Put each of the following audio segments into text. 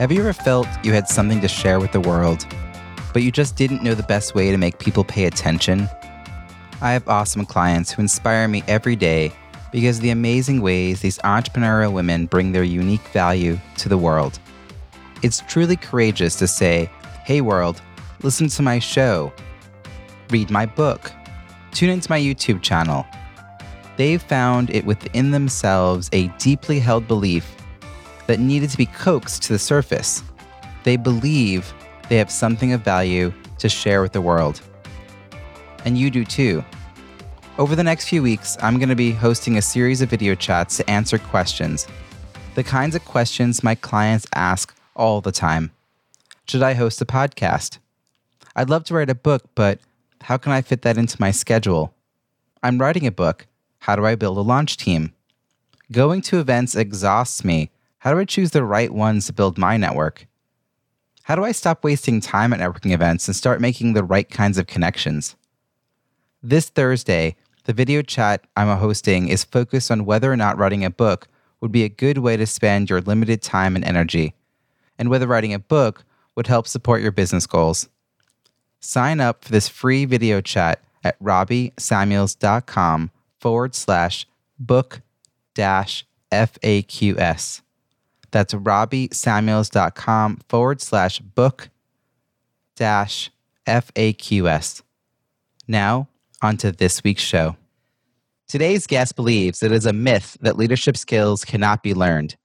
Have you ever felt you had something to share with the world, but you just didn't know the best way to make people pay attention? I have awesome clients who inspire me every day because of the amazing ways these entrepreneurial women bring their unique value to the world. It's truly courageous to say, Hey, world, listen to my show, read my book, tune into my YouTube channel. They've found it within themselves a deeply held belief that needed to be coaxed to the surface. They believe they have something of value to share with the world. And you do too. Over the next few weeks, I'm going to be hosting a series of video chats to answer questions. The kinds of questions my clients ask all the time. Should I host a podcast? I'd love to write a book, but how can I fit that into my schedule? I'm writing a book. How do I build a launch team? Going to events exhausts me how do I choose the right ones to build my network? How do I stop wasting time at networking events and start making the right kinds of connections? This Thursday, the video chat I'm hosting is focused on whether or not writing a book would be a good way to spend your limited time and energy, and whether writing a book would help support your business goals. Sign up for this free video chat at robbiesamuels.com forward slash book dash FAQS. That's robbiesamuels.com forward slash book dash FAQS. Now, on to this week's show. Today's guest believes it is a myth that leadership skills cannot be learned.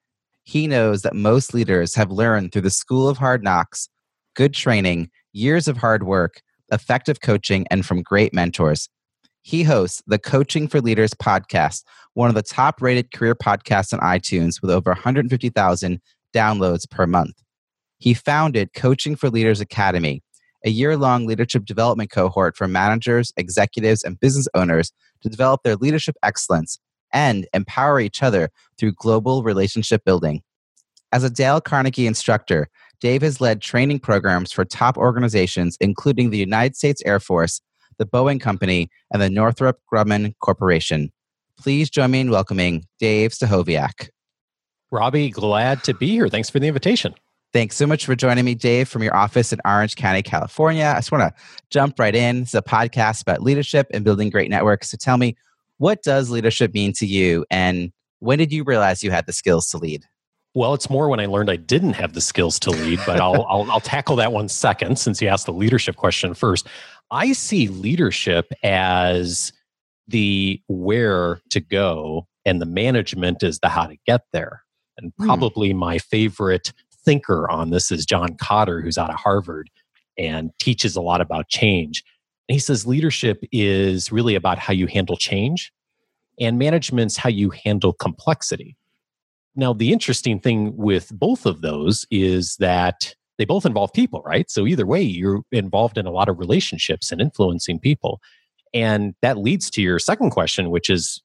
He knows that most leaders have learned through the school of hard knocks, good training, years of hard work, effective coaching, and from great mentors. He hosts the Coaching for Leaders podcast, one of the top rated career podcasts on iTunes with over 150,000 downloads per month. He founded Coaching for Leaders Academy, a year long leadership development cohort for managers, executives, and business owners to develop their leadership excellence and empower each other through global relationship building. As a Dale Carnegie instructor, Dave has led training programs for top organizations, including the United States Air Force, the Boeing Company, and the Northrop Grumman Corporation. Please join me in welcoming Dave Stachowiak. Robbie, glad to be here. Thanks for the invitation. Thanks so much for joining me, Dave, from your office in Orange County, California. I just want to jump right in. It's a podcast about leadership and building great networks. So tell me, what does leadership mean to you? And when did you realize you had the skills to lead? Well, it's more when I learned I didn't have the skills to lead, but I'll, I'll, I'll tackle that one second since you asked the leadership question first. I see leadership as the where to go and the management is the how to get there. And hmm. probably mm. my favorite thinker on this is John Kotter, who's out of Harvard and teaches a lot about change. And he says leadership is really about how you handle change, and management's how you handle complexity. Now, the interesting thing with both of those is that they both involve people, right? So either way, you're involved in a lot of relationships and influencing people. And that leads to your second question, which is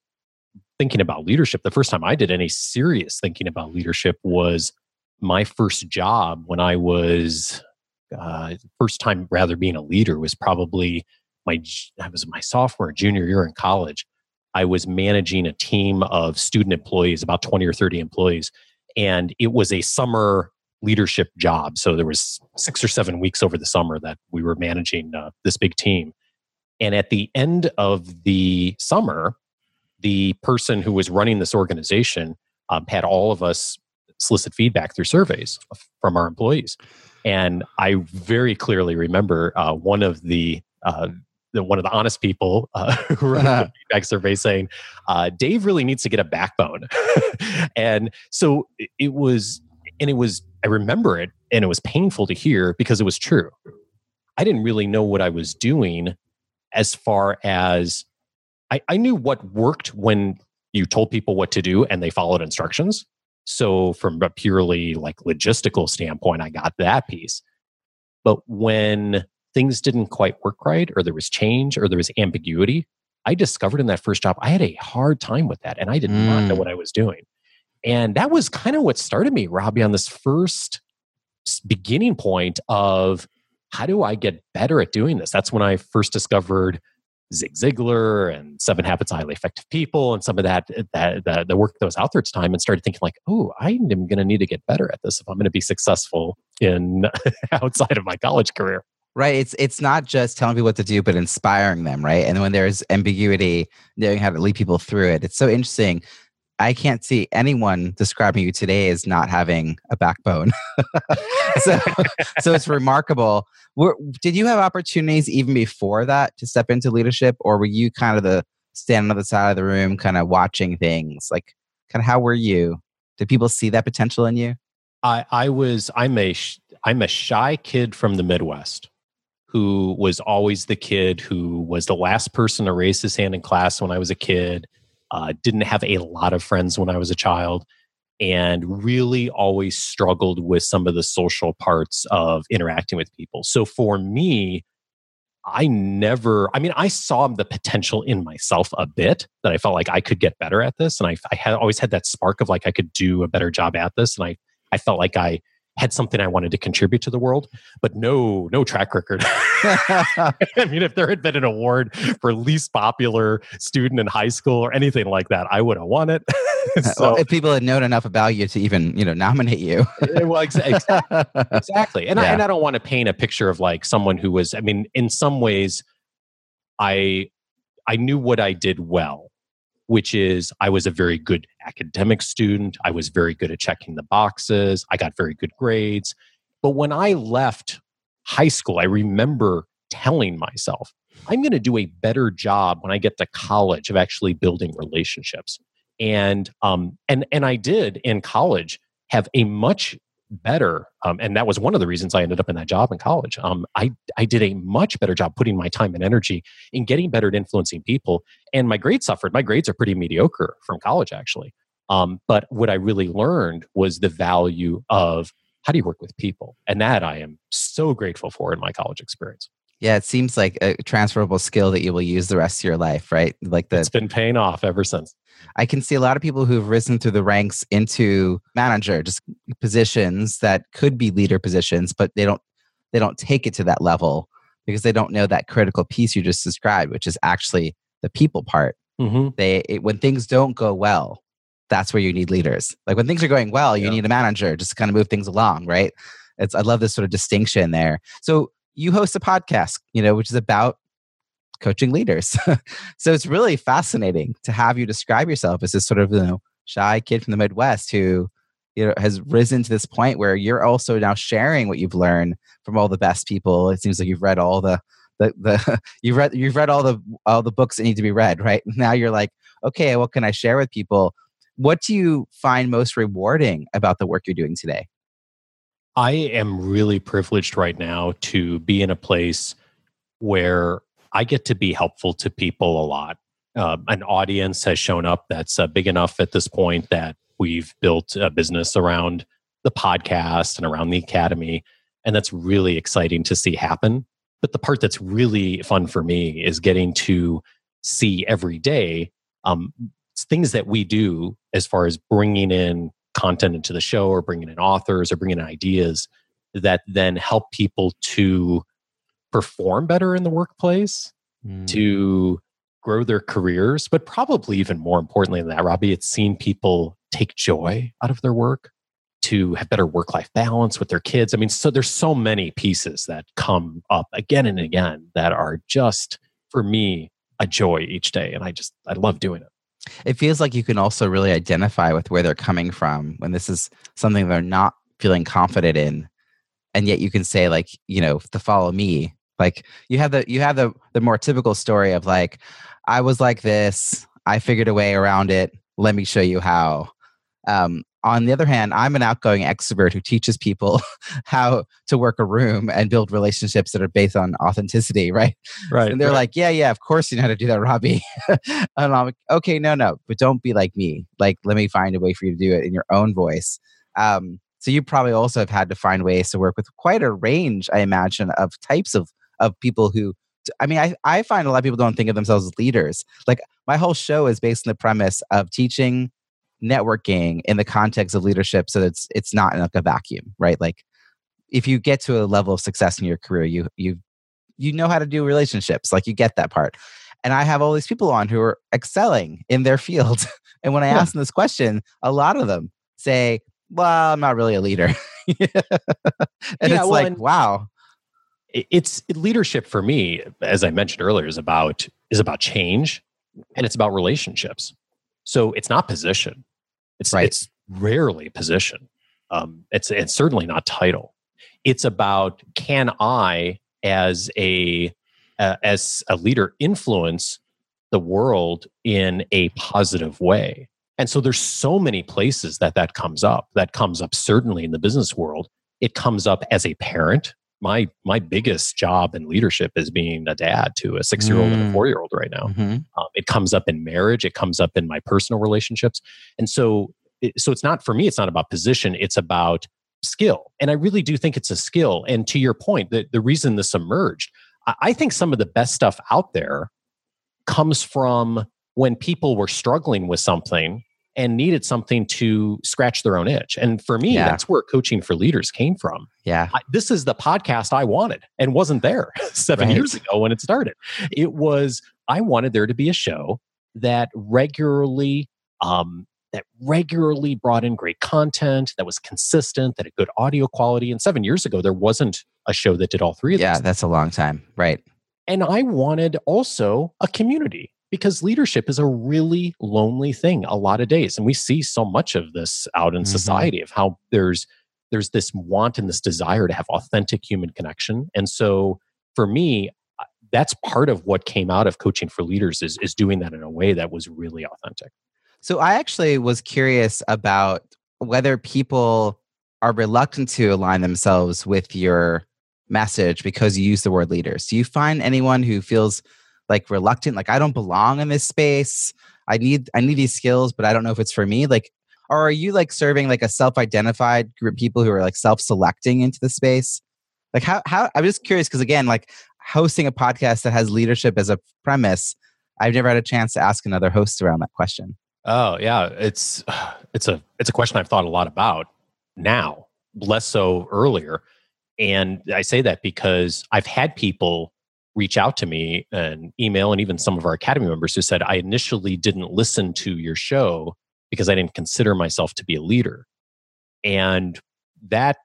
thinking about leadership. The first time I did any serious thinking about leadership was my first job when I was uh, first time rather being a leader was probably my I was my sophomore junior year in college. I was managing a team of student employees, about 20 or 30 employees, and it was a summer leadership job. So there was six or seven weeks over the summer that we were managing uh, this big team. And at the end of the summer, the person who was running this organization um, had all of us solicit feedback through surveys from our employees. And I very clearly remember uh, one of the, uh, the, one of the honest people uh, who uh-huh. the feedback survey saying, uh, "Dave really needs to get a backbone." and so it was, and it was I remember it and it was painful to hear because it was true. I didn't really know what I was doing as far as I, I knew what worked when you told people what to do and they followed instructions. So, from a purely like logistical standpoint, I got that piece. But when things didn't quite work right, or there was change, or there was ambiguity, I discovered in that first job, I had a hard time with that. And I did mm. not know mm. what I was doing. And that was kind of what started me, Robbie, on this first beginning point of how do I get better at doing this? That's when I first discovered Zig Ziglar and Seven Habits of Highly Effective People and some of that, eh, that, that the work that was out there at the time and started thinking like, oh, I am going to need to get better at this if I'm going to be successful in outside of my college career. Right. It's it's not just telling people what to do, but inspiring them, right? And when there's ambiguity, knowing how to lead people through it. It's so interesting. I can't see anyone describing you today as not having a backbone. so, so it's remarkable. Were, did you have opportunities even before that to step into leadership, or were you kind of the standing on the side of the room, kind of watching things? Like, kind of how were you? Did people see that potential in you? I, I was. I'm a. I'm a shy kid from the Midwest who was always the kid who was the last person to raise his hand in class when I was a kid, uh, didn't have a lot of friends when I was a child, and really always struggled with some of the social parts of interacting with people. So for me, I never, I mean, I saw the potential in myself a bit that I felt like I could get better at this. And I, I had always had that spark of like I could do a better job at this. And I, I felt like I had something I wanted to contribute to the world, but no, no track record. I mean, if there had been an award for least popular student in high school or anything like that, I would have won it. so, well, if people had known enough about you to even, you know, nominate you. Eh, well, ex- exactly. And, yeah. I, and I don't want to paint a picture of like someone who was, I mean, in some ways, I, I knew what I did well which is I was a very good academic student. I was very good at checking the boxes. I got very good grades. But when I left high school, I remember telling myself, I'm going to do a better job when I get to college of actually building relationships. And um, and and I did in college have a much better um, and that was one of the reasons i ended up in that job in college. Um, I, I did a much better job putting my time and energy in getting better at influencing people and my grades suffered. My grades are pretty mediocre from college actually. Um, but what i really learned was the value of how do you work with people and that i am so grateful for in my college experience yeah, it seems like a transferable skill that you will use the rest of your life, right? Like the, it's been paying off ever since. I can see a lot of people who've risen through the ranks into manager, just positions that could be leader positions, but they don't they don't take it to that level because they don't know that critical piece you just described, which is actually the people part. Mm-hmm. They it, when things don't go well, that's where you need leaders. Like when things are going well, you yeah. need a manager just to kind of move things along, right? It's I love this sort of distinction there. So you host a podcast, you know, which is about coaching leaders. so it's really fascinating to have you describe yourself as this sort of you know shy kid from the Midwest who you know has risen to this point where you're also now sharing what you've learned from all the best people. It seems like you've read all the the, the you've read you've read all the all the books that need to be read, right? Now you're like, okay, what can I share with people? What do you find most rewarding about the work you're doing today? I am really privileged right now to be in a place where I get to be helpful to people a lot. Uh, an audience has shown up that's uh, big enough at this point that we've built a business around the podcast and around the academy. And that's really exciting to see happen. But the part that's really fun for me is getting to see every day um, things that we do as far as bringing in content into the show or bringing in authors or bringing in ideas that then help people to perform better in the workplace, mm. to grow their careers, but probably even more importantly than that, Robbie, it's seen people take joy out of their work, to have better work life balance with their kids. I mean, so there's so many pieces that come up again and again that are just for me a joy each day. And I just, I love doing it. It feels like you can also really identify with where they're coming from when this is something they're not feeling confident in. And yet you can say, like, you know, to follow me, like you have the you have the the more typical story of like, I was like this, I figured a way around it. Let me show you how. Um, on the other hand, I'm an outgoing extrovert who teaches people how to work a room and build relationships that are based on authenticity, right? Right. And they're right. like, yeah, yeah, of course you know how to do that, Robbie. and I'm like, okay, no, no, but don't be like me. Like, let me find a way for you to do it in your own voice. Um, so you probably also have had to find ways to work with quite a range, I imagine, of types of of people who. I mean, I, I find a lot of people don't think of themselves as leaders. Like my whole show is based on the premise of teaching networking in the context of leadership so it's it's not in like a vacuum right? Like if you get to a level of success in your career you you you know how to do relationships. Like you get that part. And i have all these people on who are excelling in their field. And when i Yeah. ask them this question a lot of them say well i'm not really a leader. And Yeah, it's well, like and- wow. It's leadership for me as i mentioned earlier is about is about change and it's about relationships. So it's not position it's Right. it's rarely position. Um, it's it's certainly not title. It's about can i as a uh, as a leader influence the world in a positive way? And so there's so many places that that comes up. That comes up certainly in the business world. It comes up as a parent my my biggest job in leadership is being a dad to a six year old and Mm. a four year old right now. Mhm. um, it comes up in marriage. It comes up in my personal relationships. And so it, so it's not for me it's not about position. It's about skill. And i really do think it's a skill. And to your point the, the reason this emerged I, I think some of the best stuff out there comes from when people were struggling with something and needed something to scratch their own itch and for me Yeah. that's where coaching for leaders came from yeah I, this is the podcast I wanted and wasn't there seven Right. years ago when it started. It was I wanted there to be a show that regularly um, that regularly brought in great content that was consistent that had good audio quality. And seven years ago, there wasn't a show that did all three of yeah those. that's a long time right And I wanted also a community because leadership is a really lonely thing a lot of days. And we see so much of this out in Mhm. society of how there's there's this want and this desire to have authentic human connection. And so for me, that's part of what came out of coaching for leaders is is doing that in a way that was really authentic. So I actually was curious about whether people are reluctant to align themselves with your message because you use the word leaders. Do you find anyone who feels like reluctant, like I don't belong in this space? I need I need these skills, but I don't know if it's for me. Like, or are you like serving like a self-identified group of people who are like self-selecting into the space? Like how how I'm just curious because again, like hosting a podcast that has leadership as a premise, I've never had a chance to ask another host around that question. Oh yeah, it's it's a it's a question I've thought a lot about now, less so earlier. And I say that because I've had people reach out to me and email and even some of our academy members who said I initially didn't listen to your show because I didn't consider myself to be a leader. And that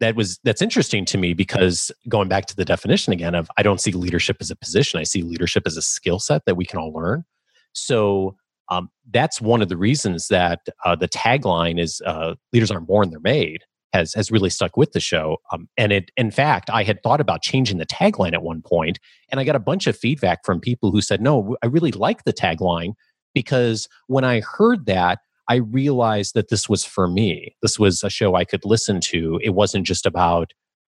that was that's interesting to me because going back to the definition again of I don't see leadership as a position, I see leadership as a skill set that we can all learn. So um, that's one of the reasons that uh, the tagline is uh, "Leaders aren't born; they're made." Has has really stuck with the show. Um, and it, in fact, I had thought about changing the tagline at one point, and I got a bunch of feedback from people who said, "No, I really like the tagline because when I heard that." I realized that this was for me. This was a show I could listen to. It wasn't just about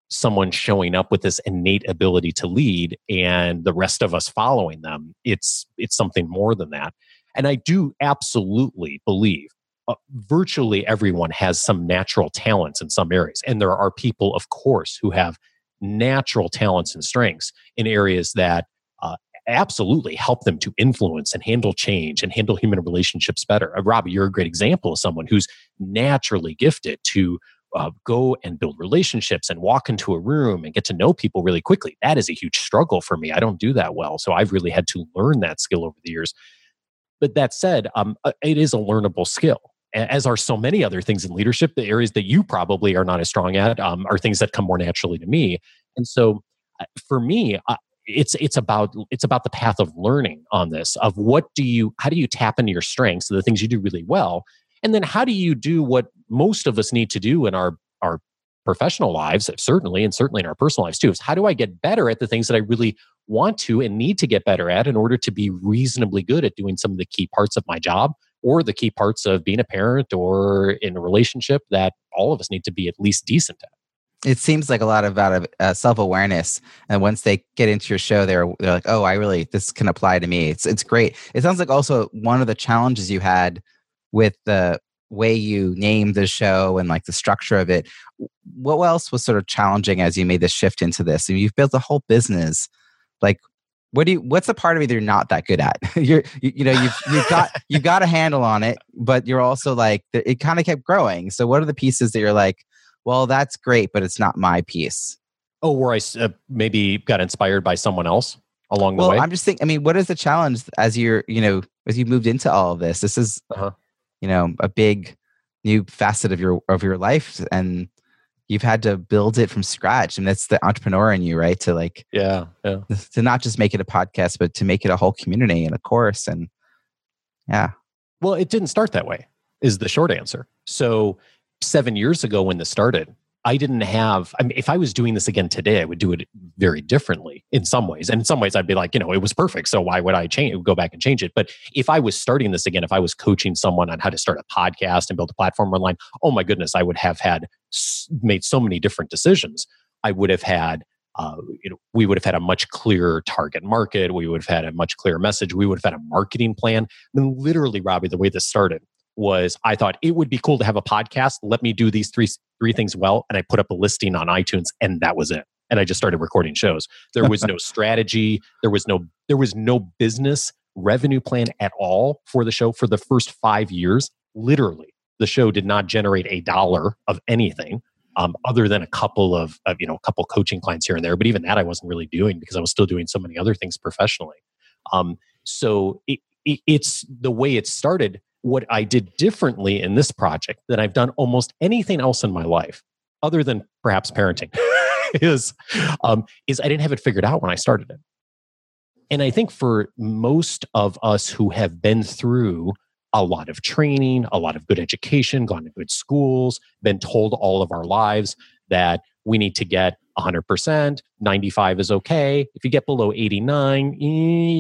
someone showing up with this innate ability to lead and the rest of us following them. It's it's something more than that. And I do absolutely believe uh, virtually everyone has some natural talents in some areas. And there are people, of course, who have natural talents and strengths in areas that uh, absolutely help them to influence and handle change and handle human relationships better. Uh, Robbie, you're a great example of someone who's naturally gifted to uh, go and build relationships and walk into a room and get to know people really quickly. That is a huge struggle for me. I don't do that well. So I've really had to learn that skill over the years. But that said, um, uh, it is a learnable skill. As are so many other things in leadership, the areas that you probably are not as strong at um, are things that come more naturally to me. And so, uh, for me, it's it's about it's about the path of learning on this. Of what do you how do you tap into your strengths, the things you do really well, and then how do you do what most of us need to do in our our professional lives, certainly, and certainly in our personal lives too. Is how do I get better at the things that I really want to and need to get better at in order to be reasonably good at doing some of the key parts of my job or the key parts of being a parent or in a relationship that all of us need to be at least decent at. It seems like a lot about uh, self-awareness and once they get into your show they're, they're like oh i really this can apply to me. It's, it's great. It sounds like also one of the challenges you had with the way you named the show and like the structure of it what else was sort of challenging as you made the shift into this? And you've built a whole business. Like what do you what's the part of you that you're not that good at? You're you, you know you've you've got you've got a handle on it but you're also like it kind of kept growing. So what are the pieces that you're like well that's great but it's not my piece. Oh where i uh, maybe got inspired by someone else along the well, way? I'm just thinking i mean what is the challenge as you're you know as you moved into all of this? This is uh-huh. you know a big new facet of your of your life and you've had to build it from scratch and that's the entrepreneur in you right? To like yeah yeah. to not just make it a podcast but to make it a whole community and a course and yeah. Well it didn't start that way is the short answer. So seven years ago when this started I didn't have, I mean, if I was doing this again today, I would do it very differently in some ways. And in some ways, I'd be like, you know, it was perfect. So why would I change, go back and change it? But if I was starting this again, if I was coaching someone on how to start a podcast and build a platform online, oh my goodness, I would have had made so many different decisions. I would have had, uh, you know, we would have had a much clearer target market. We would have had a much clearer message. We would have had a marketing plan. I mean, literally, Robbie, the way this started was I thought it would be cool to have a podcast. Let me do these three three things well, and I put up a listing on iTunes, and that was it. And I just started recording shows. There was no strategy. There was no there was no business revenue plan at all for the show for the first five years. Literally, the show did not generate a dollar of anything. Um, other than a couple of, of, you know a couple coaching clients here and there but even that i wasn't really doing because i was still doing so many other things professionally um, so it, it, it's the way it started what I did differently in this project than I've done almost anything else in my life, other than perhaps parenting, is um, is I didn't have it figured out when I started it. And I think for most of us who have been through a lot of training, a lot of good education, gone to good schools, been told all of our lives that we need to get 100%, 95 is okay. If you get below 89, eh,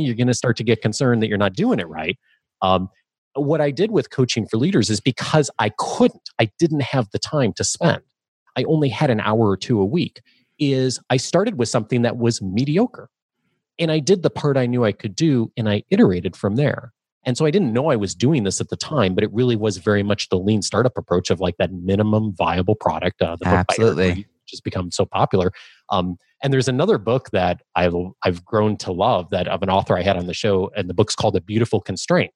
you're going to start to get concerned that you're not doing it right. Um, what I did with coaching for leaders is because I couldn't, I didn't have the time to spend. I only had an hour or two a week. Is I started with something that was mediocre. And I did the part I knew I could do and I iterated from there. And so I didn't know I was doing this at the time, but it really was very much the lean startup approach of like that minimum viable product. Uh, the Absolutely. which has become so popular. Um, and there's another book that I've, I've grown to love that of an author I had on the show, and the book's called A Beautiful Constraint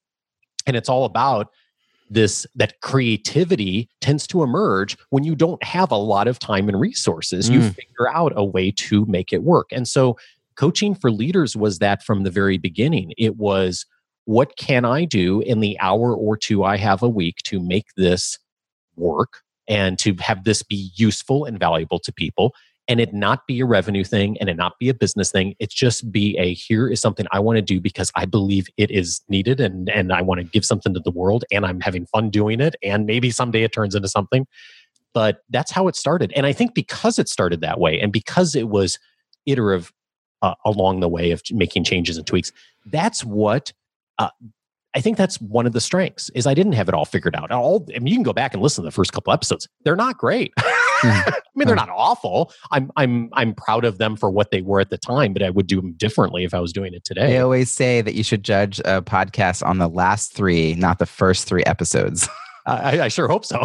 and it's all about this that creativity tends to emerge when you don't have a lot of time and resources. Mm. you figure out a way to make it work. And so coaching for leaders was that from the very beginning. It was what can i do in the hour or two i have a week to make this work and to have this be useful and valuable to people and it not be a revenue thing and it not be a business thing. It just be a here is something I want to do because I believe it is needed and, and I want to give something to the world and I'm having fun doing it. And maybe someday it turns into something. But that's how it started. And I think because it started that way and because it was iterative uh, along the way of making changes and tweaks, that's what uh, I think that's one of the strengths is I didn't have it all figured out. All I mean, you can go back and listen to the first couple episodes. They're not great. I mean, they're mm-hmm. not awful. I'm I'm I'm proud of them for what they were at the time, but I would do them differently if I was doing it today. They always say that you should judge a podcast on the last three, not the first three episodes. I, I, sure hope so.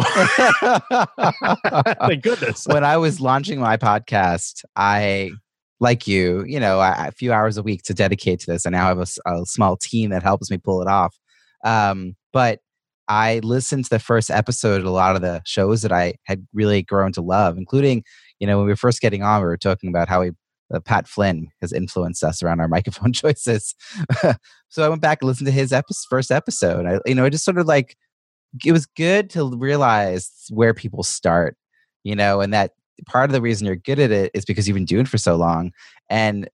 Thank goodness. When I was launching my podcast, I, like you, you know, a few hours a week to dedicate to this. I now have a, a small team that helps me pull it off. Um, but I listened to the first episode of a lot of the shows that I had really grown to love, including, you know, when we were first getting on, we were talking about how we uh, Pat Flynn has influenced us around our microphone choices. so I went back and listened to his epi- first episode. I, you know, it just sort of like it was good to realize where people start, you know, and that part of the reason you're good at it is because you've been doing it for so long, and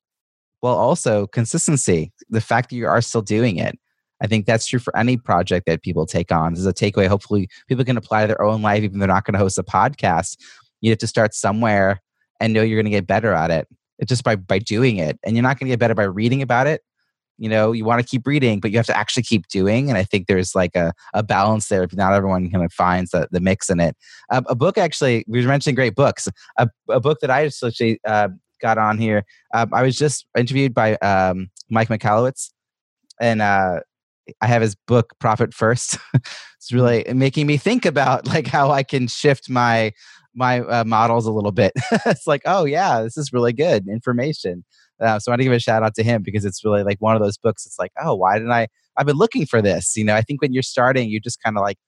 well, also consistency. The fact that you are still doing it I think that's true for any project that people take on. This is a takeaway. Hopefully, people can apply to their own life, even they're not going to host a podcast. You have to start somewhere and know you're going to get better at it. It's just by by doing it, and you're not going to get better by reading about it. You know you want to keep reading but you have to actually keep doing and i think there's like a, a balance there if not everyone kind of finds the, the mix in it. Uh, a book actually we were mentioning great books. A, a book that i actually uh, got on here um, i was just interviewed by um, mike michalowicz and uh, i have his book profit first. It's really making me think about like how i can shift my my uh, models a little bit. It's like oh yeah this is really good information uh, so I want to give a shout out to him because it's really like one of those books. It's like, oh, why didn't I? I've been looking for this. You know, I think when you're starting, you just kind of like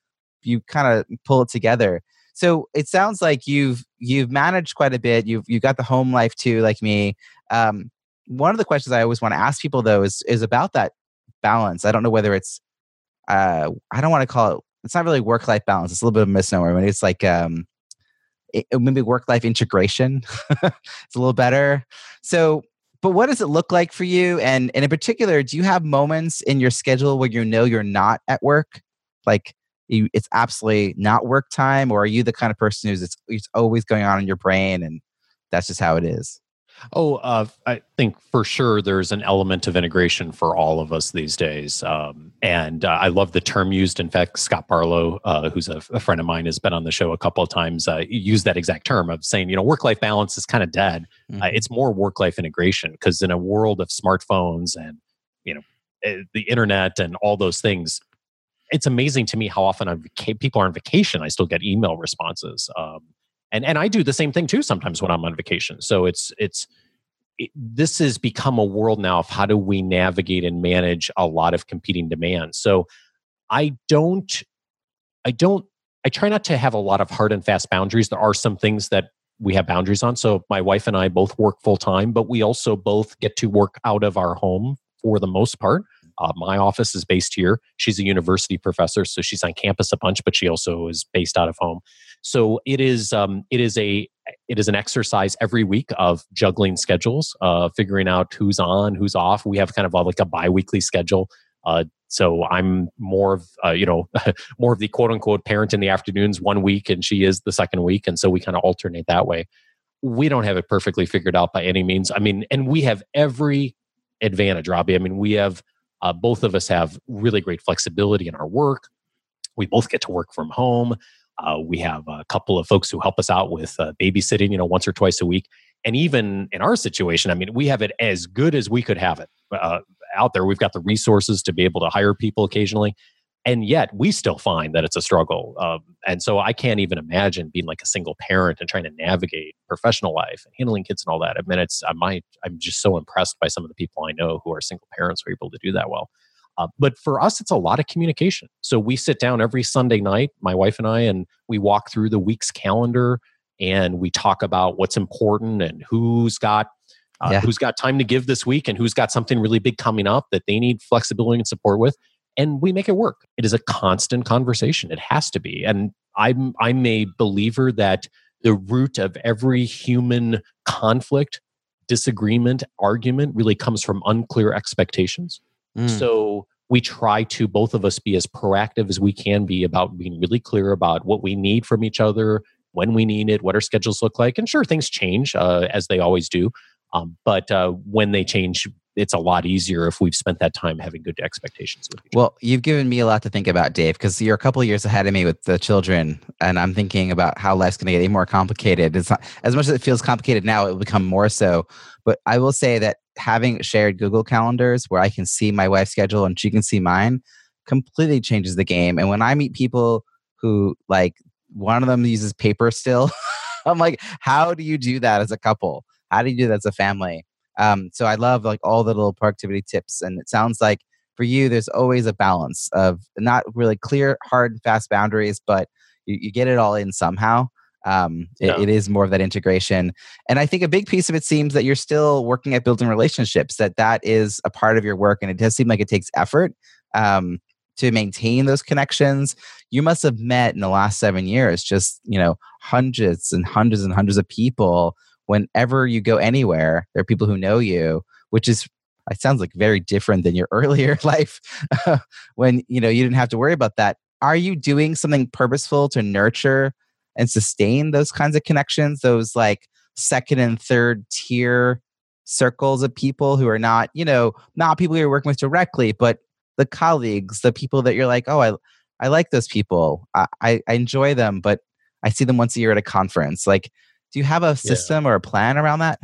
you kind of pull it together. So it sounds like you've you've managed quite a bit. You've you got the home life too, like me. Um, one of the questions I always want to ask people though is is about that balance. I don't know whether it's uh, I don't want to call it. It's not really work life balance. It's a little bit of a misnomer. I it's like um, it, maybe work life integration. it's a little better. So but what does it look like for you? And, and in particular, do you have moments in your schedule where you know you're not at work? Like you, it's absolutely not work time, or are you the kind of person who's it's, it's always going on in your brain and that's just how it is? Oh, uh, I think for sure there's an element of integration for all of us these days. Um, and uh, I love the term used. In fact, Scott Barlow, uh, who's a, a, friend of mine, has been on the show a couple of times, uh, used that exact term of saying, you know, work life balance is kind of dead. Uh, mm-hmm. it's more work life integration because in a world of smartphones and, you know, eh, the internet and all those things, it's amazing to me how often vac- people are on vacation. I still get email responses. Um, and and I do the same thing too sometimes when I'm on vacation. So it's it's it, this has become a world now of how do we navigate and manage a lot of competing demands. So I don't I don't I try not to have a lot of hard and fast boundaries. There are some things that we have boundaries on. So my wife and I both work full time, but we also both get to work out of our home for the most part. Uh, my office is based here. She's a university professor, so she's on campus a bunch, but she also is based out of home. So it is um, it is a it is an exercise every week of juggling schedules, uh, figuring out who's on, who's off. We have kind of a, like a biweekly schedule. Uh, so I'm more of uh, you know more of the quote unquote parent in the afternoons one week, and she is the second week, and so we kind of alternate that way. We don't have it perfectly figured out by any means. I mean, and we have every advantage, Robbie. I mean, we have uh, both of us have really great flexibility in our work. We both get to work from home. Uh, we have a couple of folks who help us out with uh, babysitting, you know, once or twice a week. And even in our situation, I mean, we have it as good as we could have it uh, out there. We've got the resources to be able to hire people occasionally. And yet we still find that it's a struggle. Um, and so I can't even imagine being like a single parent and trying to navigate professional life and handling kids and all that. I mean, it's, I might, I'm just so impressed by some of the people I know who are single parents who are able to do that well. Uh, but for us, it's a lot of communication. So we sit down every Sunday night, my wife and I, and we walk through the week's calendar and we talk about what's important and who's got uh, yeah. who's got time to give this week and who's got something really big coming up that they need flexibility and support with and we make it work it is a constant conversation it has to be and i'm i'm a believer that the root of every human conflict disagreement argument really comes from unclear expectations Mm. So we try to both of us be as proactive as we can be about being really clear about what we need from each other, when we need it, what our schedules look like. And sure, things change uh, as they always do. Um, but uh, when they change, it's a lot easier if we've spent that time having good expectations with each well, you've given me a lot to think about, Dave, because you're a couple of years ahead of me with the children, and I'm thinking about how life's going to get more complicated. It's not as much as it feels complicated now; it will become more so. But I will say that having shared Google calendars where I can see my wife's schedule and she can see mine completely changes the game. And when I meet people who like one of them uses paper still, I'm like, how do you do that as a couple? How do you do that as a family? Um, so I love like all the little productivity tips. And it sounds like for you, there's always a balance of not really clear, hard, fast boundaries, but you, you get it all in somehow. Um, it, yeah. it is more of that integration. And I think a big piece of it seems that you're still working at building relationships, that that is a part of your work. And it does seem like it takes effort. Um, to maintain those connections you must have met in the last seven years just you know hundreds and hundreds and hundreds of people whenever you go anywhere there are people who know you which is it sounds like very different than your earlier life when you know you didn't have to worry about that are you doing something purposeful to nurture and sustain those kinds of connections, those like second and third tier circles of people who are not, you know, not people you're working with directly, but the colleagues, the people that you're like, oh, I, I like those people. I, I, I enjoy them, but I see them once a year at a conference. Like, do you have a system yeah. or a plan around that?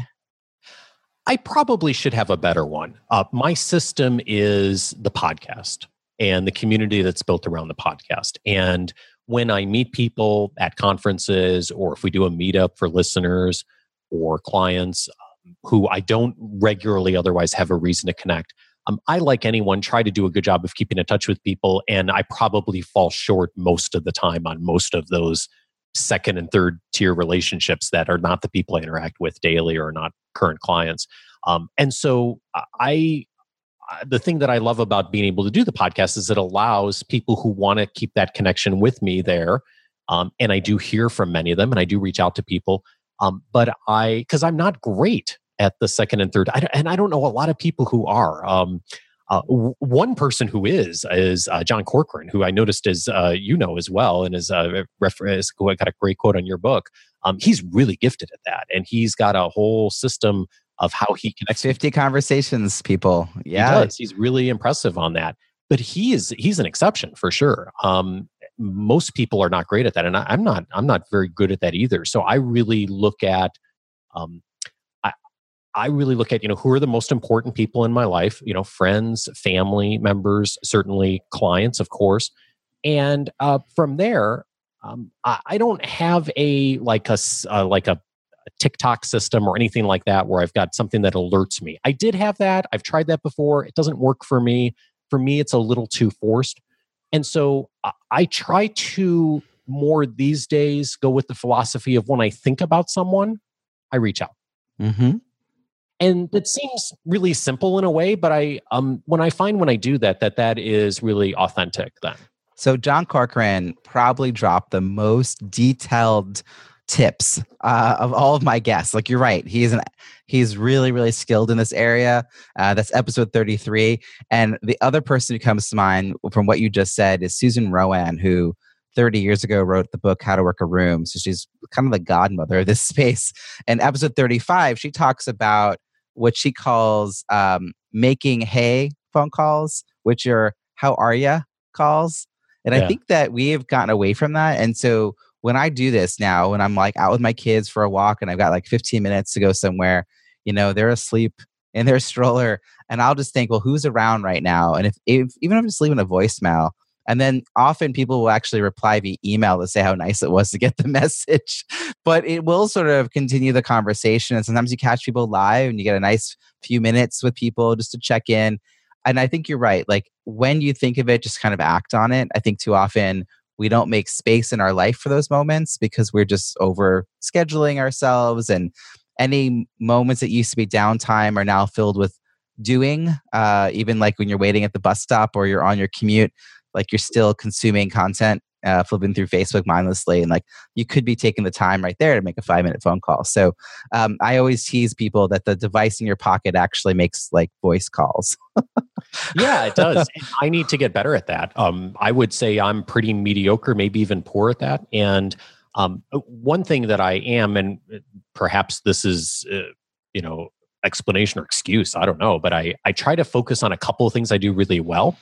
I probably should have a better one. Uh, my system is the podcast and the community that's built around the podcast. And when I meet people at conferences or if we do a meetup for listeners or clients um, who I don't regularly otherwise have a reason to connect, um, I, like anyone, try to do a good job of keeping in touch with people. And I probably fall short most of the time on most of those second and third tier relationships that are not the people I interact with daily or not current clients. Um, and so I, the thing that I love about being able to do the podcast is it allows people who want to keep that connection with me there. Um, and I do hear from many of them and I do reach out to people. Um, but I, because I'm not great at the second and third, I, and I don't know a lot of people who are. Um, uh, w- one person who is is uh, John Corcoran, who I noticed as uh, you know as well, and is uh, reference who I got a great quote on your book. Um, he's really gifted at that, and he's got a whole system of how he connects. Fifty conversations, people. Yeah, he he's really impressive on that. But he is he's an exception for sure. Um, most people are not great at that, and I, am not. I'm not very good at that either. So I really look at um, I really look at, you know, who are the most important people in my life, you know, friends, family members, certainly clients, of course. And uh, from there, um, I, I, don't have a like a uh, like a tickler system or anything like that where I've got something that alerts me. I did have that. I've tried that before. It doesn't work for me. For me, it's a little too forced. And so I, try to more these days go with the philosophy of when I think about someone, I reach out. Mm-hmm and it seems really simple in a way but i um when i find when i do that that that is really authentic then so john corcoran probably dropped the most detailed tips uh, of all of my guests like you're right he's an he's really really skilled in this area uh, that's episode 33 and the other person who comes to mind from what you just said is susan roane who 30 years ago wrote the book how to work a room so she's kind of the godmother of this space and episode 35 she talks about what she calls um, making hay phone calls, which are how are ya calls. And yeah. I think that we have gotten away from that. And so when I do this now, when I'm like out with my kids for a walk and I've got like 15 minutes to go somewhere, you know, they're asleep in their stroller, and I'll just think, well, who's around right now? And if, if even if I'm just leaving a voicemail, and then often people will actually reply via email to say how nice it was to get the message. But it will sort of continue the conversation. And sometimes you catch people live and you get a nice few minutes with people just to check in. And I think you're right. Like when you think of it, just kind of act on it. I think too often we don't make space in our life for those moments because we're just over scheduling ourselves and any moments that used to be downtime are now filled with doing uh, even like when you're waiting at the bus stop or you're on your commute like you're still consuming content uh, flipping through facebook mindlessly and like you could be taking the time right there to make a five minute phone call. So um, i always tease people that the device in your pocket actually makes like voice calls yeah it does. I need to get better at that. Um, i would say i'm pretty mediocre maybe even poor at that. And um, one thing that i am and uh, perhaps this is uh, you know explanation or excuse i don't know but i i try to focus on a couple of things i do really well.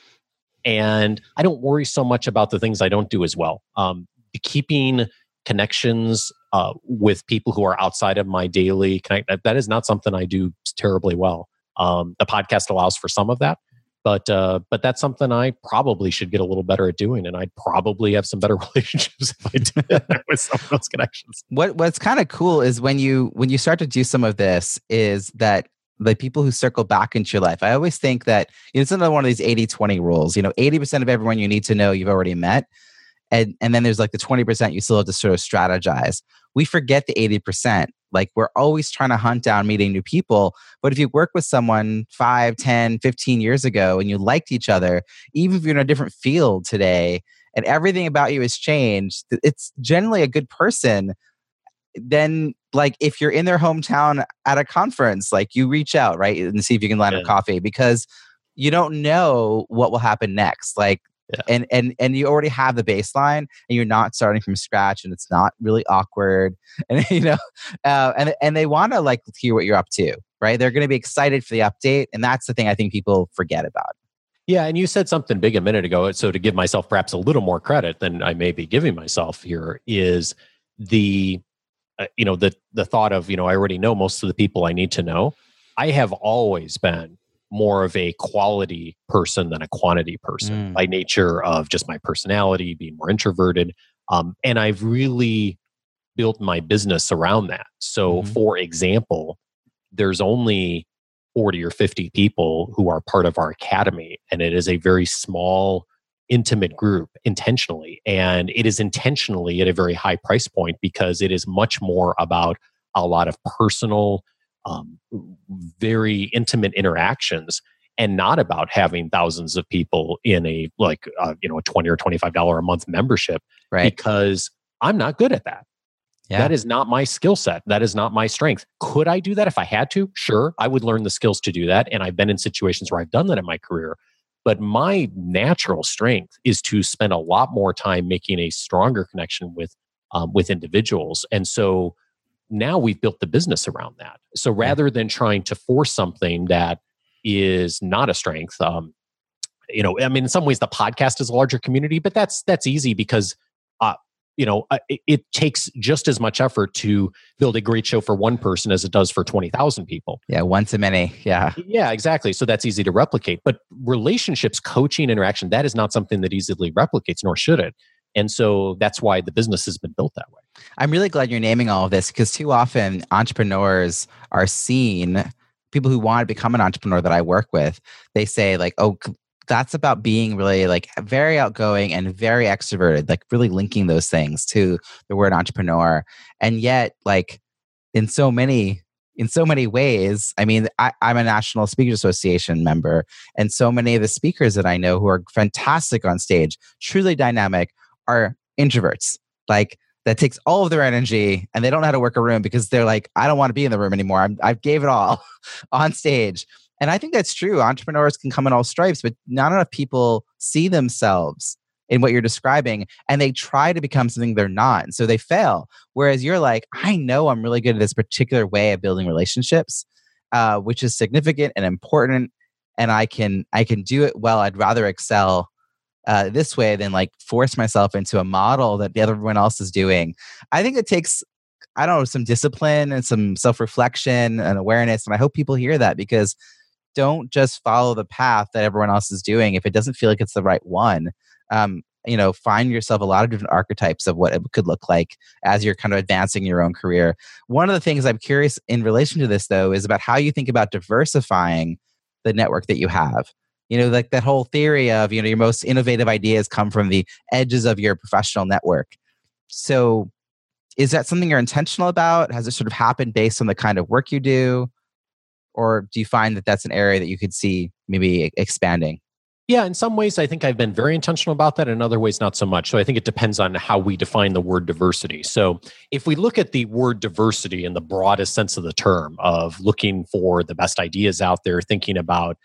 And I don't worry so much about the things I don't do as well. Um, keeping connections uh, with people who are outside of my daily connect that, that is not something I do terribly well. Um, the podcast allows for some of that, but uh, but that's something I probably should get a little better at doing, and I'd probably have some better relationships if I did with some of those connections. What What's kind of cool is when you when you start to do some of this is that the people who circle back into your life. I always think that you know, it's another one of these 80 20 rules. You know, 80% of everyone you need to know you've already met. And, and then there's like the 20% you still have to sort of strategize. We forget the 80%. Like we're always trying to hunt down meeting new people. But if you work with someone 5, 10, 15 years ago and you liked each other, even if you're in a different field today and everything about you has changed, it's generally a good person then like if you're in their hometown at a conference like you reach out right and see if you can land yeah. a coffee because you don't know what will happen next like yeah. and and and you already have the baseline and you're not starting from scratch and it's not really awkward and you know uh, and and they want to like hear what you're up to right? They're going to be excited for the update. And that's the thing I think people forget about. Yeah, and you said something big a minute ago. So to give myself perhaps a little more credit than I may be giving myself here is the uh, you know the the thought of you know I already know most of the people I need to know. I have always been more of a quality person than a quantity person mm. by nature of just my personality, being more introverted. Um, and I've really built my business around that. So, mm-hmm. for example, there's only 40 or 50 people who are part of our academy, and it is a very small, intimate group intentionally. And it is intentionally at a very high price point because it is much more about a lot of personal um, very intimate interactions and not about having thousands of people in a like uh, you know a 20 or 25 dollar a month membership right. because i'm not good at that. Yeah. that is not my skill set. That is not my strength. Could i do that if i had to? Sure i would learn the skills to do that and i've been in situations where i've done that in my career but my natural strength is to spend a lot more time making a stronger connection with um, with individuals and so now we've built the business around that. So rather than trying to force something that is not a strength, um, you know, I mean, in some ways the podcast is a larger community, but that's that's easy because, uh, you know, uh, it, it, takes just as much effort to build a great show for one person as it does for twenty thousand people. Yeah, one to many. Yeah, yeah, exactly. So that's easy to replicate. But relationships, coaching, interaction, that is not something that easily replicates, nor should it. And so that's why the business has been built that way. I'm really glad you're naming all of this because too often entrepreneurs are seen, people who want to become an entrepreneur that I work with, they say, like, oh, that's about being really like very outgoing and very extroverted, like really linking those things to the word entrepreneur. And yet, like, in so many in so many ways. I mean, I, am a National Speakers Association member, and so many of the speakers that I know who are fantastic on stage, truly dynamic, are introverts. Like that takes all of their energy and they don't know how to work a room because they're like, I don't want to be in the room anymore. I'm, I gave it all on stage. And I think that's true. Entrepreneurs can come in all stripes, but not enough people see themselves in what you're describing and they try to become something they're not. And so they fail. Whereas you're like, I know I'm really good at this particular way of building relationships, uh, which is significant and important. And I can I can do it well. I'd rather excel uh, this way than like force myself into a model that everyone else is doing. I think it takes, I don't know, some discipline and some self reflection and awareness. And I hope people hear that because don't just follow the path that everyone else is doing if it doesn't feel like it's the right one. Um, you know, find yourself a lot of different archetypes of what it could look like as you're kind of advancing your own career. One of the things I'm curious in relation to this, though, is about how you think about diversifying the network that you have you know like that whole theory of you know your most innovative ideas come from the edges of your professional network so is that something you're intentional about has it sort of happened based on the kind of work you do or do you find that that's an area that you could see maybe expanding yeah, in some ways, I think I've been very intentional about that. In other ways, not so much. So I think it depends on how we define the word diversity. So if we look at the word diversity in the broadest sense of the term, of looking for the best ideas out there, thinking about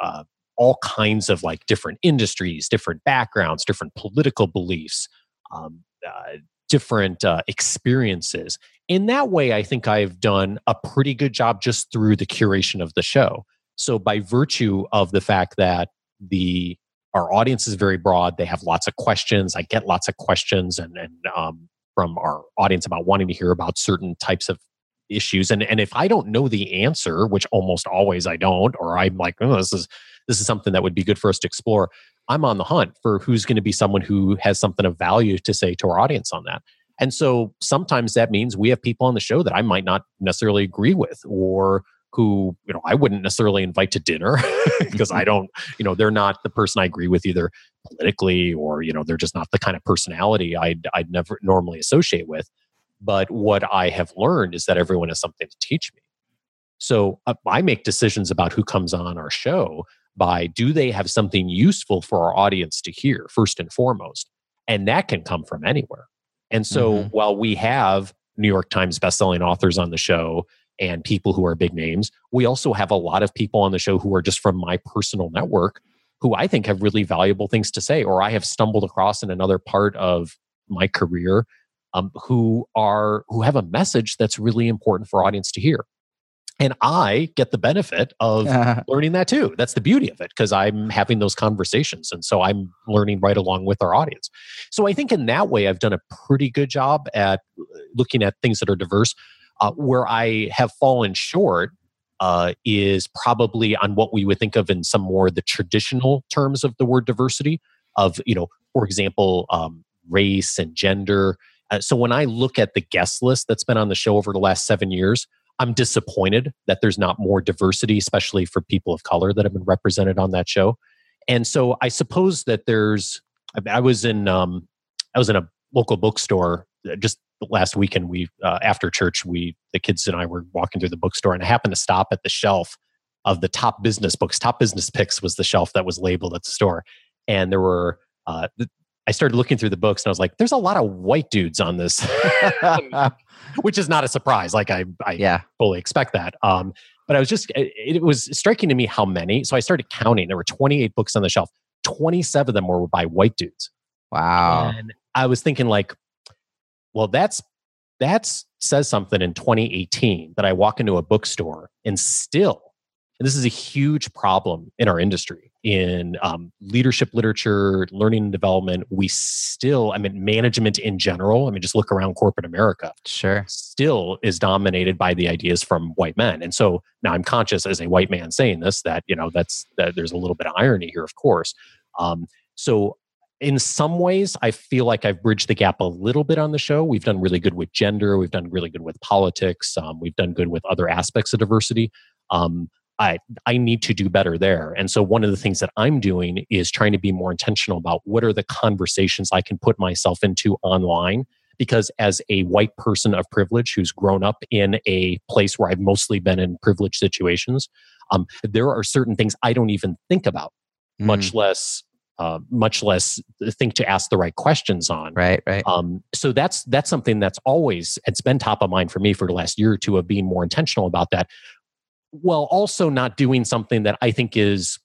uh, all kinds of like different industries, different backgrounds, different political beliefs, um, uh, different uh, experiences. In that way, I think I've done a pretty good job just through the curation of the show. So, by virtue of the fact that the our audience is very broad, they have lots of questions. I get lots of questions and, and um, from our audience about wanting to hear about certain types of issues. And and if I don't know the answer, which almost always I don't, or I'm like, oh, this is this is something that would be good for us to explore. I'm on the hunt for who's going to be someone who has something of value to say to our audience on that. And so sometimes that means we have people on the show that I might not necessarily agree with or who, you know, I wouldn't necessarily invite to dinner because I don't, you know, they're not the person I agree with either politically or, you know, they're just not the kind of personality I'd, I'd never normally associate with. But what I have learned is that everyone has something to teach me. So uh, I make decisions about who comes on our show by do they have something useful for our audience to hear first and foremost? And that can come from anywhere. And so mm-hmm. while we have new york times bestselling authors on the show and people who are big names we also have a lot of people on the show who are just from my personal network who i think have really valuable things to say or i have stumbled across in another part of my career um, who are who have a message that's really important for audience to hear and I get the benefit of learning that too. That's the beauty of it because I'm having those conversations. And so I'm learning right along with our audience. So I think in that way, I've done a pretty good job at looking at things that are diverse. Uh, where I have fallen short uh, is probably on what we would think of in some more the traditional terms of the word diversity, of, you know, for example, um, race and gender. Uh, so when I look at the guest list that's been on the show over the last seven years, I'm disappointed that there's not more diversity, especially for people of color that have been represented on that show. And so I suppose that there's. I was in um, I was in a local bookstore uh, just last weekend. We uh, after church, we the kids and I were walking through the bookstore, and I happened to stop at the shelf of the top business books. Top business picks was the shelf that was labeled at the store, and there were uh, I started looking through the books and I was like, there's a lot of white dudes on this, which is not a surprise. Like I, I yeah. fully expect that. Um, but I was just, it, it, was striking to me how many. So I started counting. There were 28 books on the shelf. 27 of them were by white dudes. Wow. And I was thinking like, well, that's, that's says something in 2018 that I walk into a bookstore and still and this is a huge problem in our industry, in um, leadership literature, learning and development. We still, I mean, management in general, I mean, just look around corporate America. Sure. Still is dominated by the ideas from white men. And so now I'm conscious as a white man saying this that, you know, that's, that there's a little bit of irony here, of course. Um, so in some ways, I feel like I've bridged the gap a little bit on the show. We've done really good with gender. We've done really good with politics. Um, we've done good with other aspects of diversity. Um, I I need to do better there. And so one of the things that I'm doing is trying to be more intentional about what are the conversations I can put myself into online because as a white person of privilege who's grown up in a place where I've mostly been in privileged situations, um, there are certain things I don't even think about, mm. much less uh, much less think to ask the right questions on. Right, right. Um, so that's that's something that's always it's been top of mind for me for the last year or two of being more intentional about that while also not doing something that I think is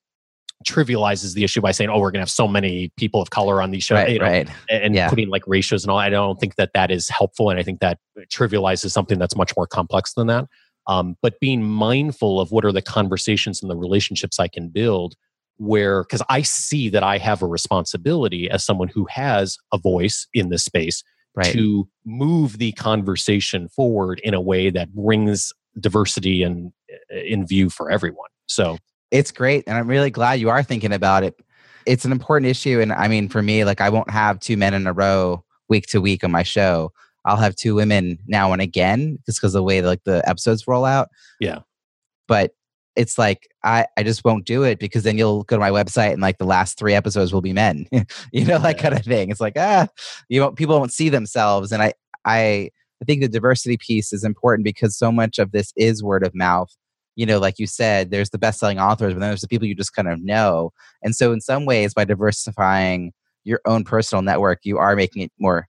trivializes the issue by saying, "Oh, we're going to have so many people of color on these shows," right, you know, right. and yeah. putting like ratios and all. I don't think that that is helpful, and I think that trivializes something that's much more complex than that. Um, but being mindful of what are the conversations and the relationships I can build, where because I see that I have a responsibility as someone who has a voice in this space right. to move the conversation forward in a way that brings diversity and in view for everyone. So it's great. And I'm really glad you are thinking about it. It's an important issue. And I mean, for me, like I won't have two men in a row week to week on my show. I'll have two women now and again just because of the way like the episodes roll out. Yeah. But it's like I, I just won't do it because then you'll go to my website and like the last three episodes will be men. you know, that yeah. kind of thing. It's like, ah, you know, people won't see themselves. And I I I think the diversity piece is important because so much of this is word of mouth. You know, like you said, there's the best selling authors, but then there's the people you just kind of know. And so, in some ways, by diversifying your own personal network, you are making it more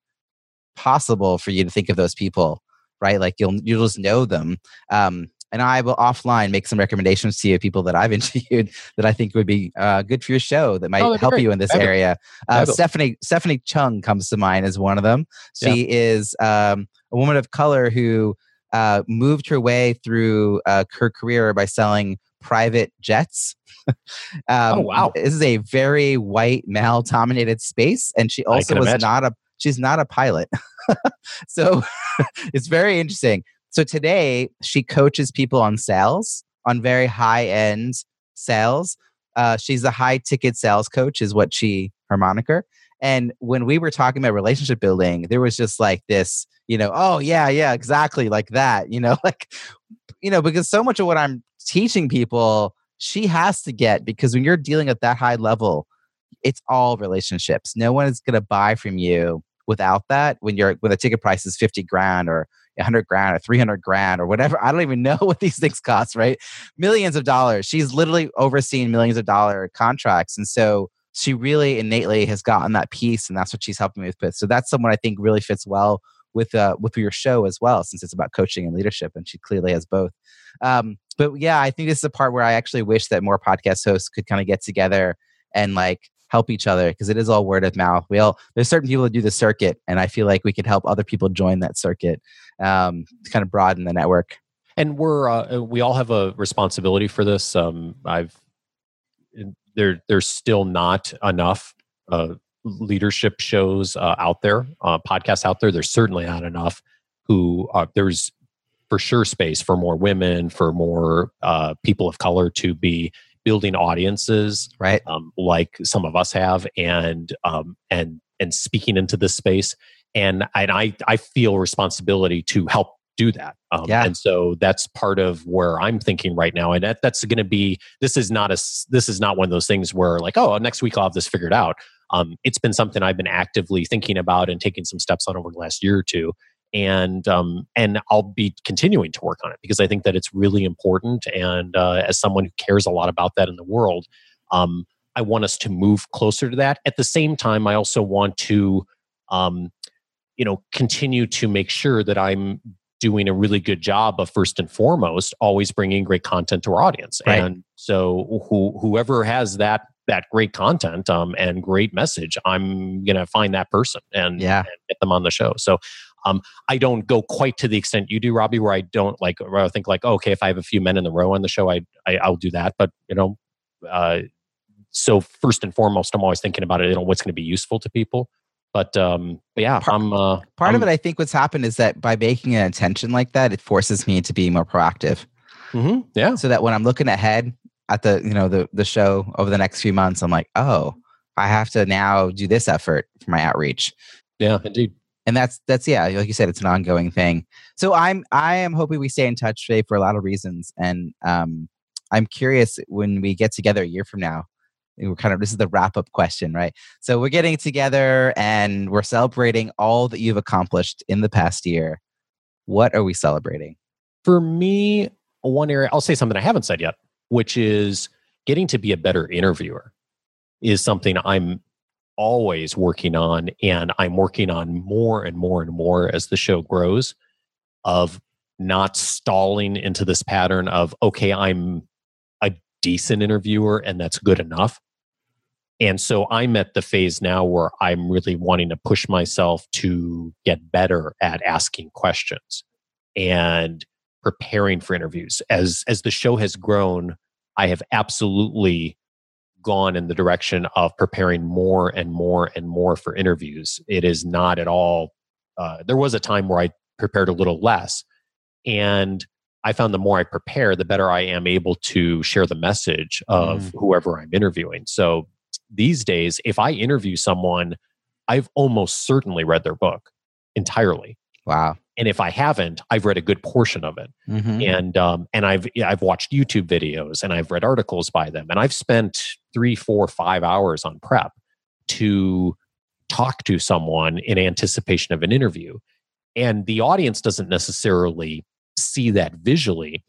possible for you to think of those people, right? Like you'll you'll just know them. Um, and I will offline make some recommendations to you, of people that I've interviewed that I think would be uh, good for your show that might oh, help great. you in this area. Uh, Stephanie Stephanie Chung comes to mind as one of them. She yeah. is um, a woman of color who uh, moved her way through uh, her career by selling private jets. um, oh wow! This is a very white male dominated space, and she also was imagine. not a she's not a pilot. so it's very interesting. So today she coaches people on sales, on very high end sales. Uh, she's a high ticket sales coach, is what she her moniker. And when we were talking about relationship building, there was just like this, you know, oh yeah, yeah, exactly like that, you know, like, you know, because so much of what I'm teaching people, she has to get because when you're dealing at that high level, it's all relationships. No one is going to buy from you without that when you're when the ticket price is 50 grand or 100 grand or 300 grand or whatever. I don't even know what these things cost, right? Millions of dollars. She's literally overseeing millions of dollar contracts. And so she really innately has gotten that piece and that's what she's helping me with. So that's someone I think really fits well with uh with your show as well since it's about coaching and leadership and she clearly has both um but yeah i think this is a part where i actually wish that more podcast hosts could kind of get together and like help each other because it is all word of mouth we all there's certain people that do the circuit and i feel like we could help other people join that circuit um to kind of broaden the network and we're uh, we all have a responsibility for this. Um, I've there there's still not enough uh, leadership shows uh, out there, uh, podcasts out there. There's certainly not enough who uh, there's for sure space for more women, for more uh, people of color to be building audiences, right? Um, like some of us have, and um, and and speaking into this space. And and I I feel responsibility to help do that. Um, yeah. And so that's part of where I'm thinking right now. And that, that's going to be, this is not a, this is not one of those things where like, oh, next week I'll have this figured out. Um, it's been something I've been actively thinking about and taking some steps on over the last year or two. And um, and I'll be continuing to work on it because I think that it's really important. And uh, as someone who cares a lot about that in the world, um, I want us to move closer to that. At the same time, I also want to, um, you know, continue to make sure that I'm doing a really good job of first and foremost always bringing great content to our audience right. and so who, whoever has that that great content um, and great message i'm gonna find that person and, yeah. and get them on the show so um, I don't go quite to the extent you do, Robbie, where I don't like, where I think like, okay, if I have a few men in the row on the show, I, I will do that. But you know, uh, so first and foremost, I'm always thinking about it. You know, what's going to be useful to people. But um, yeah, part, I'm uh, part I'm, of it. I think what's happened is that by making an intention like that, it forces me to be more proactive. Mm-hmm, yeah. So that when I'm looking ahead at the you know the the show over the next few months, I'm like, oh, I have to now do this effort for my outreach. Yeah, indeed. And that's that's yeah, like you said, it's an ongoing thing. So I'm I am hoping we stay in touch today for a lot of reasons, and um, I'm curious when we get together a year from now we're kind of this is the wrap up question, right? So we're getting together and we're celebrating all that you've accomplished in the past year. What are we celebrating? For me, one area I'll say something I haven't said yet, which is getting to be a better interviewer is something I'm always working on and I'm working on more and more and more as the show grows of not stalling into this pattern of okay, I'm decent interviewer and that's good enough and so I'm at the phase now where I'm really wanting to push myself to get better at asking questions and preparing for interviews. As as the show has grown, I have absolutely gone in the direction of preparing more and more and more for interviews. It is not at all. Uh, there was a time where I prepared a little less, and I found the more I prepare, the better I am able to share the message of mm. whoever I'm interviewing. So these days, if I interview someone, I've almost certainly read their book entirely. Wow. And if I haven't, I've read a good portion of it. Mm-hmm. And um, and I've I've watched YouTube videos and I've read articles by them. And I've spent three, four, five hours on prep to talk to someone in anticipation of an interview. And the audience doesn't necessarily see that visually,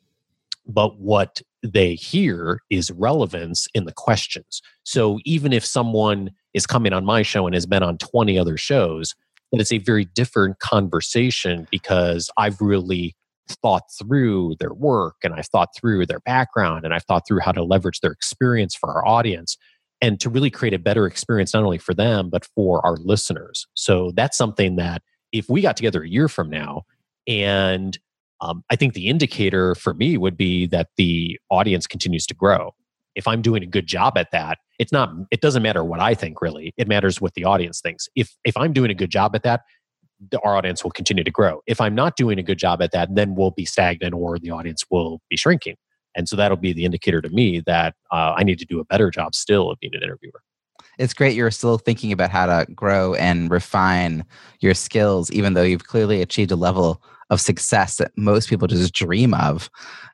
but what they hear is relevance in the questions. So even if someone is coming on my show and has been on 20 other shows, that it's a very different conversation because I've really thought through their work and I've thought through their background and I've thought through how to leverage their experience for our audience and to really create a better experience not only for them but for our listeners. So that's something that if we got together a year from now and um, I think the indicator for me would be that the audience continues to grow. If I'm doing a good job at that, it's not. It doesn't matter what I think really. It matters what the audience thinks. If if I'm doing a good job at that, the, our audience will continue to grow. If I'm not doing a good job at that, then we'll be stagnant or the audience will be shrinking. And so that'll be the indicator to me that uh, I need to do a better job still of being an interviewer it's great you're still thinking about how to grow and refine your skills, even though you've clearly achieved a level of success that most people just dream of.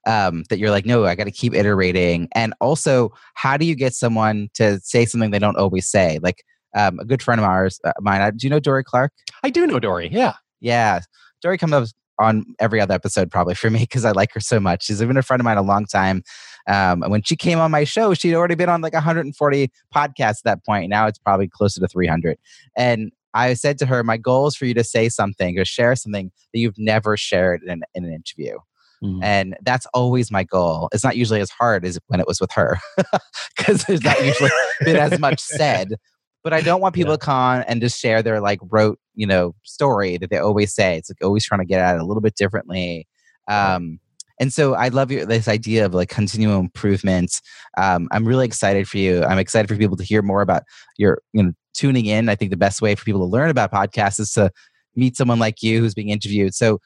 Um, that you're like, no, I got to keep iterating. And also, how do you get someone to say something they don't always say? Like um, a good friend of ours, uh, mine. Uh, do you know Dorie Clark? I do know Dorie. Yeah, yeah. Dorie comes up on every other episode probably for me because I like her so much. She's been a friend of mine a long time. Um, and when she came on my show, she'd already been on like 140 podcasts at that point. Now it's probably closer to 300. And I said to her, my goal is for you to say something or share something that you've never shared in, in an interview. Mm. And that's always my goal. It's not usually as hard as when it was with her because there's not usually been as much said. But I don't want people yeah. to come on and just share their like rote, you know, story that they always say. It's like always trying to get at it a little bit differently. Um, And so I love your, this idea of like continual improvement. Um, I'm really excited for you. I'm excited for people to hear more about your, you know, tuning in. I think the best way for people to learn about podcasts is to meet someone like you who's being interviewed. So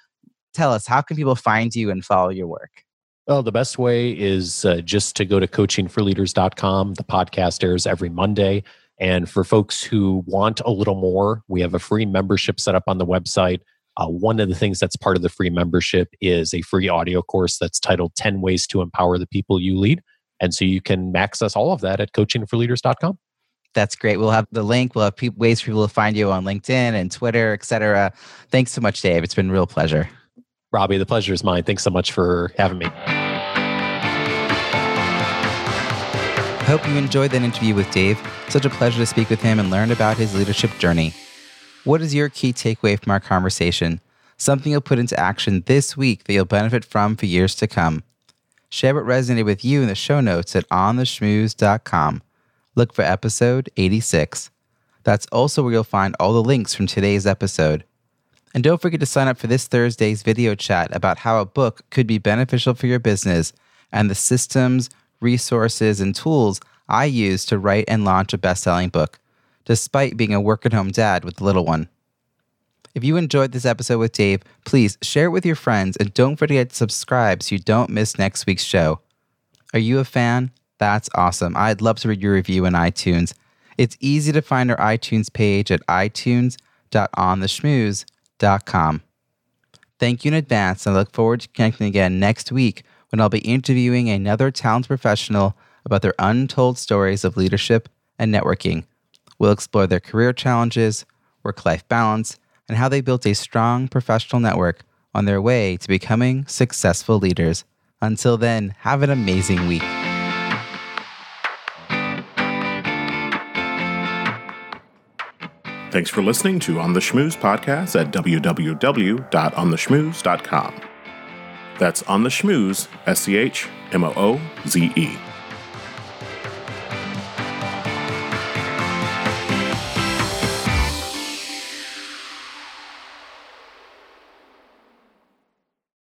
tell us, how can people find you and follow your work? Well, the best way is uh, just to go to coachingforleaders.com. The podcast airs every Monday. And for folks who want a little more, we have a free membership set up on the website. Uh, one of the things that's part of the free membership is a free audio course that's titled 10 Ways to Empower the People You Lead. And so you can access all of that at coachingforleaders.com. That's great. We'll have the link. We'll have pe- ways for people to find you on LinkedIn and Twitter, etc. Thanks so much, Dave. It's been a real pleasure. Robbie, the pleasure is mine. Thanks so much for having me. Hope you enjoyed that interview with Dave. Such a pleasure to speak with him and learn about his leadership journey. What is your key takeaway from our conversation? Something you'll put into action this week that you'll benefit from for years to come. Share what resonated with you in the show notes at ontheschmooze.com. Look for episode 86. That's also where you'll find all the links from today's episode. And don't forget to sign up for this Thursday's video chat about how a book could be beneficial for your business and the systems, resources, and tools I use to write and launch a best selling book, despite being a work at home dad with the little one. If you enjoyed this episode with Dave, please share it with your friends and don't forget to subscribe so you don't miss next week's show. Are you a fan? That's awesome. I'd love to read your review in iTunes. It's easy to find our iTunes page at itunes.ontheschmooze.com. Thank you in advance and I look forward to connecting again next week when I'll be interviewing another talented professional about their untold stories of leadership and networking. We'll explore their career challenges, work life balance, and how they built a strong professional network on their way to becoming successful leaders. Until then, have an amazing week. Thanks for listening to On the Schmooze podcast at www.ontheschmooze.com. That's On the Schmooze, S C H M O O Z E.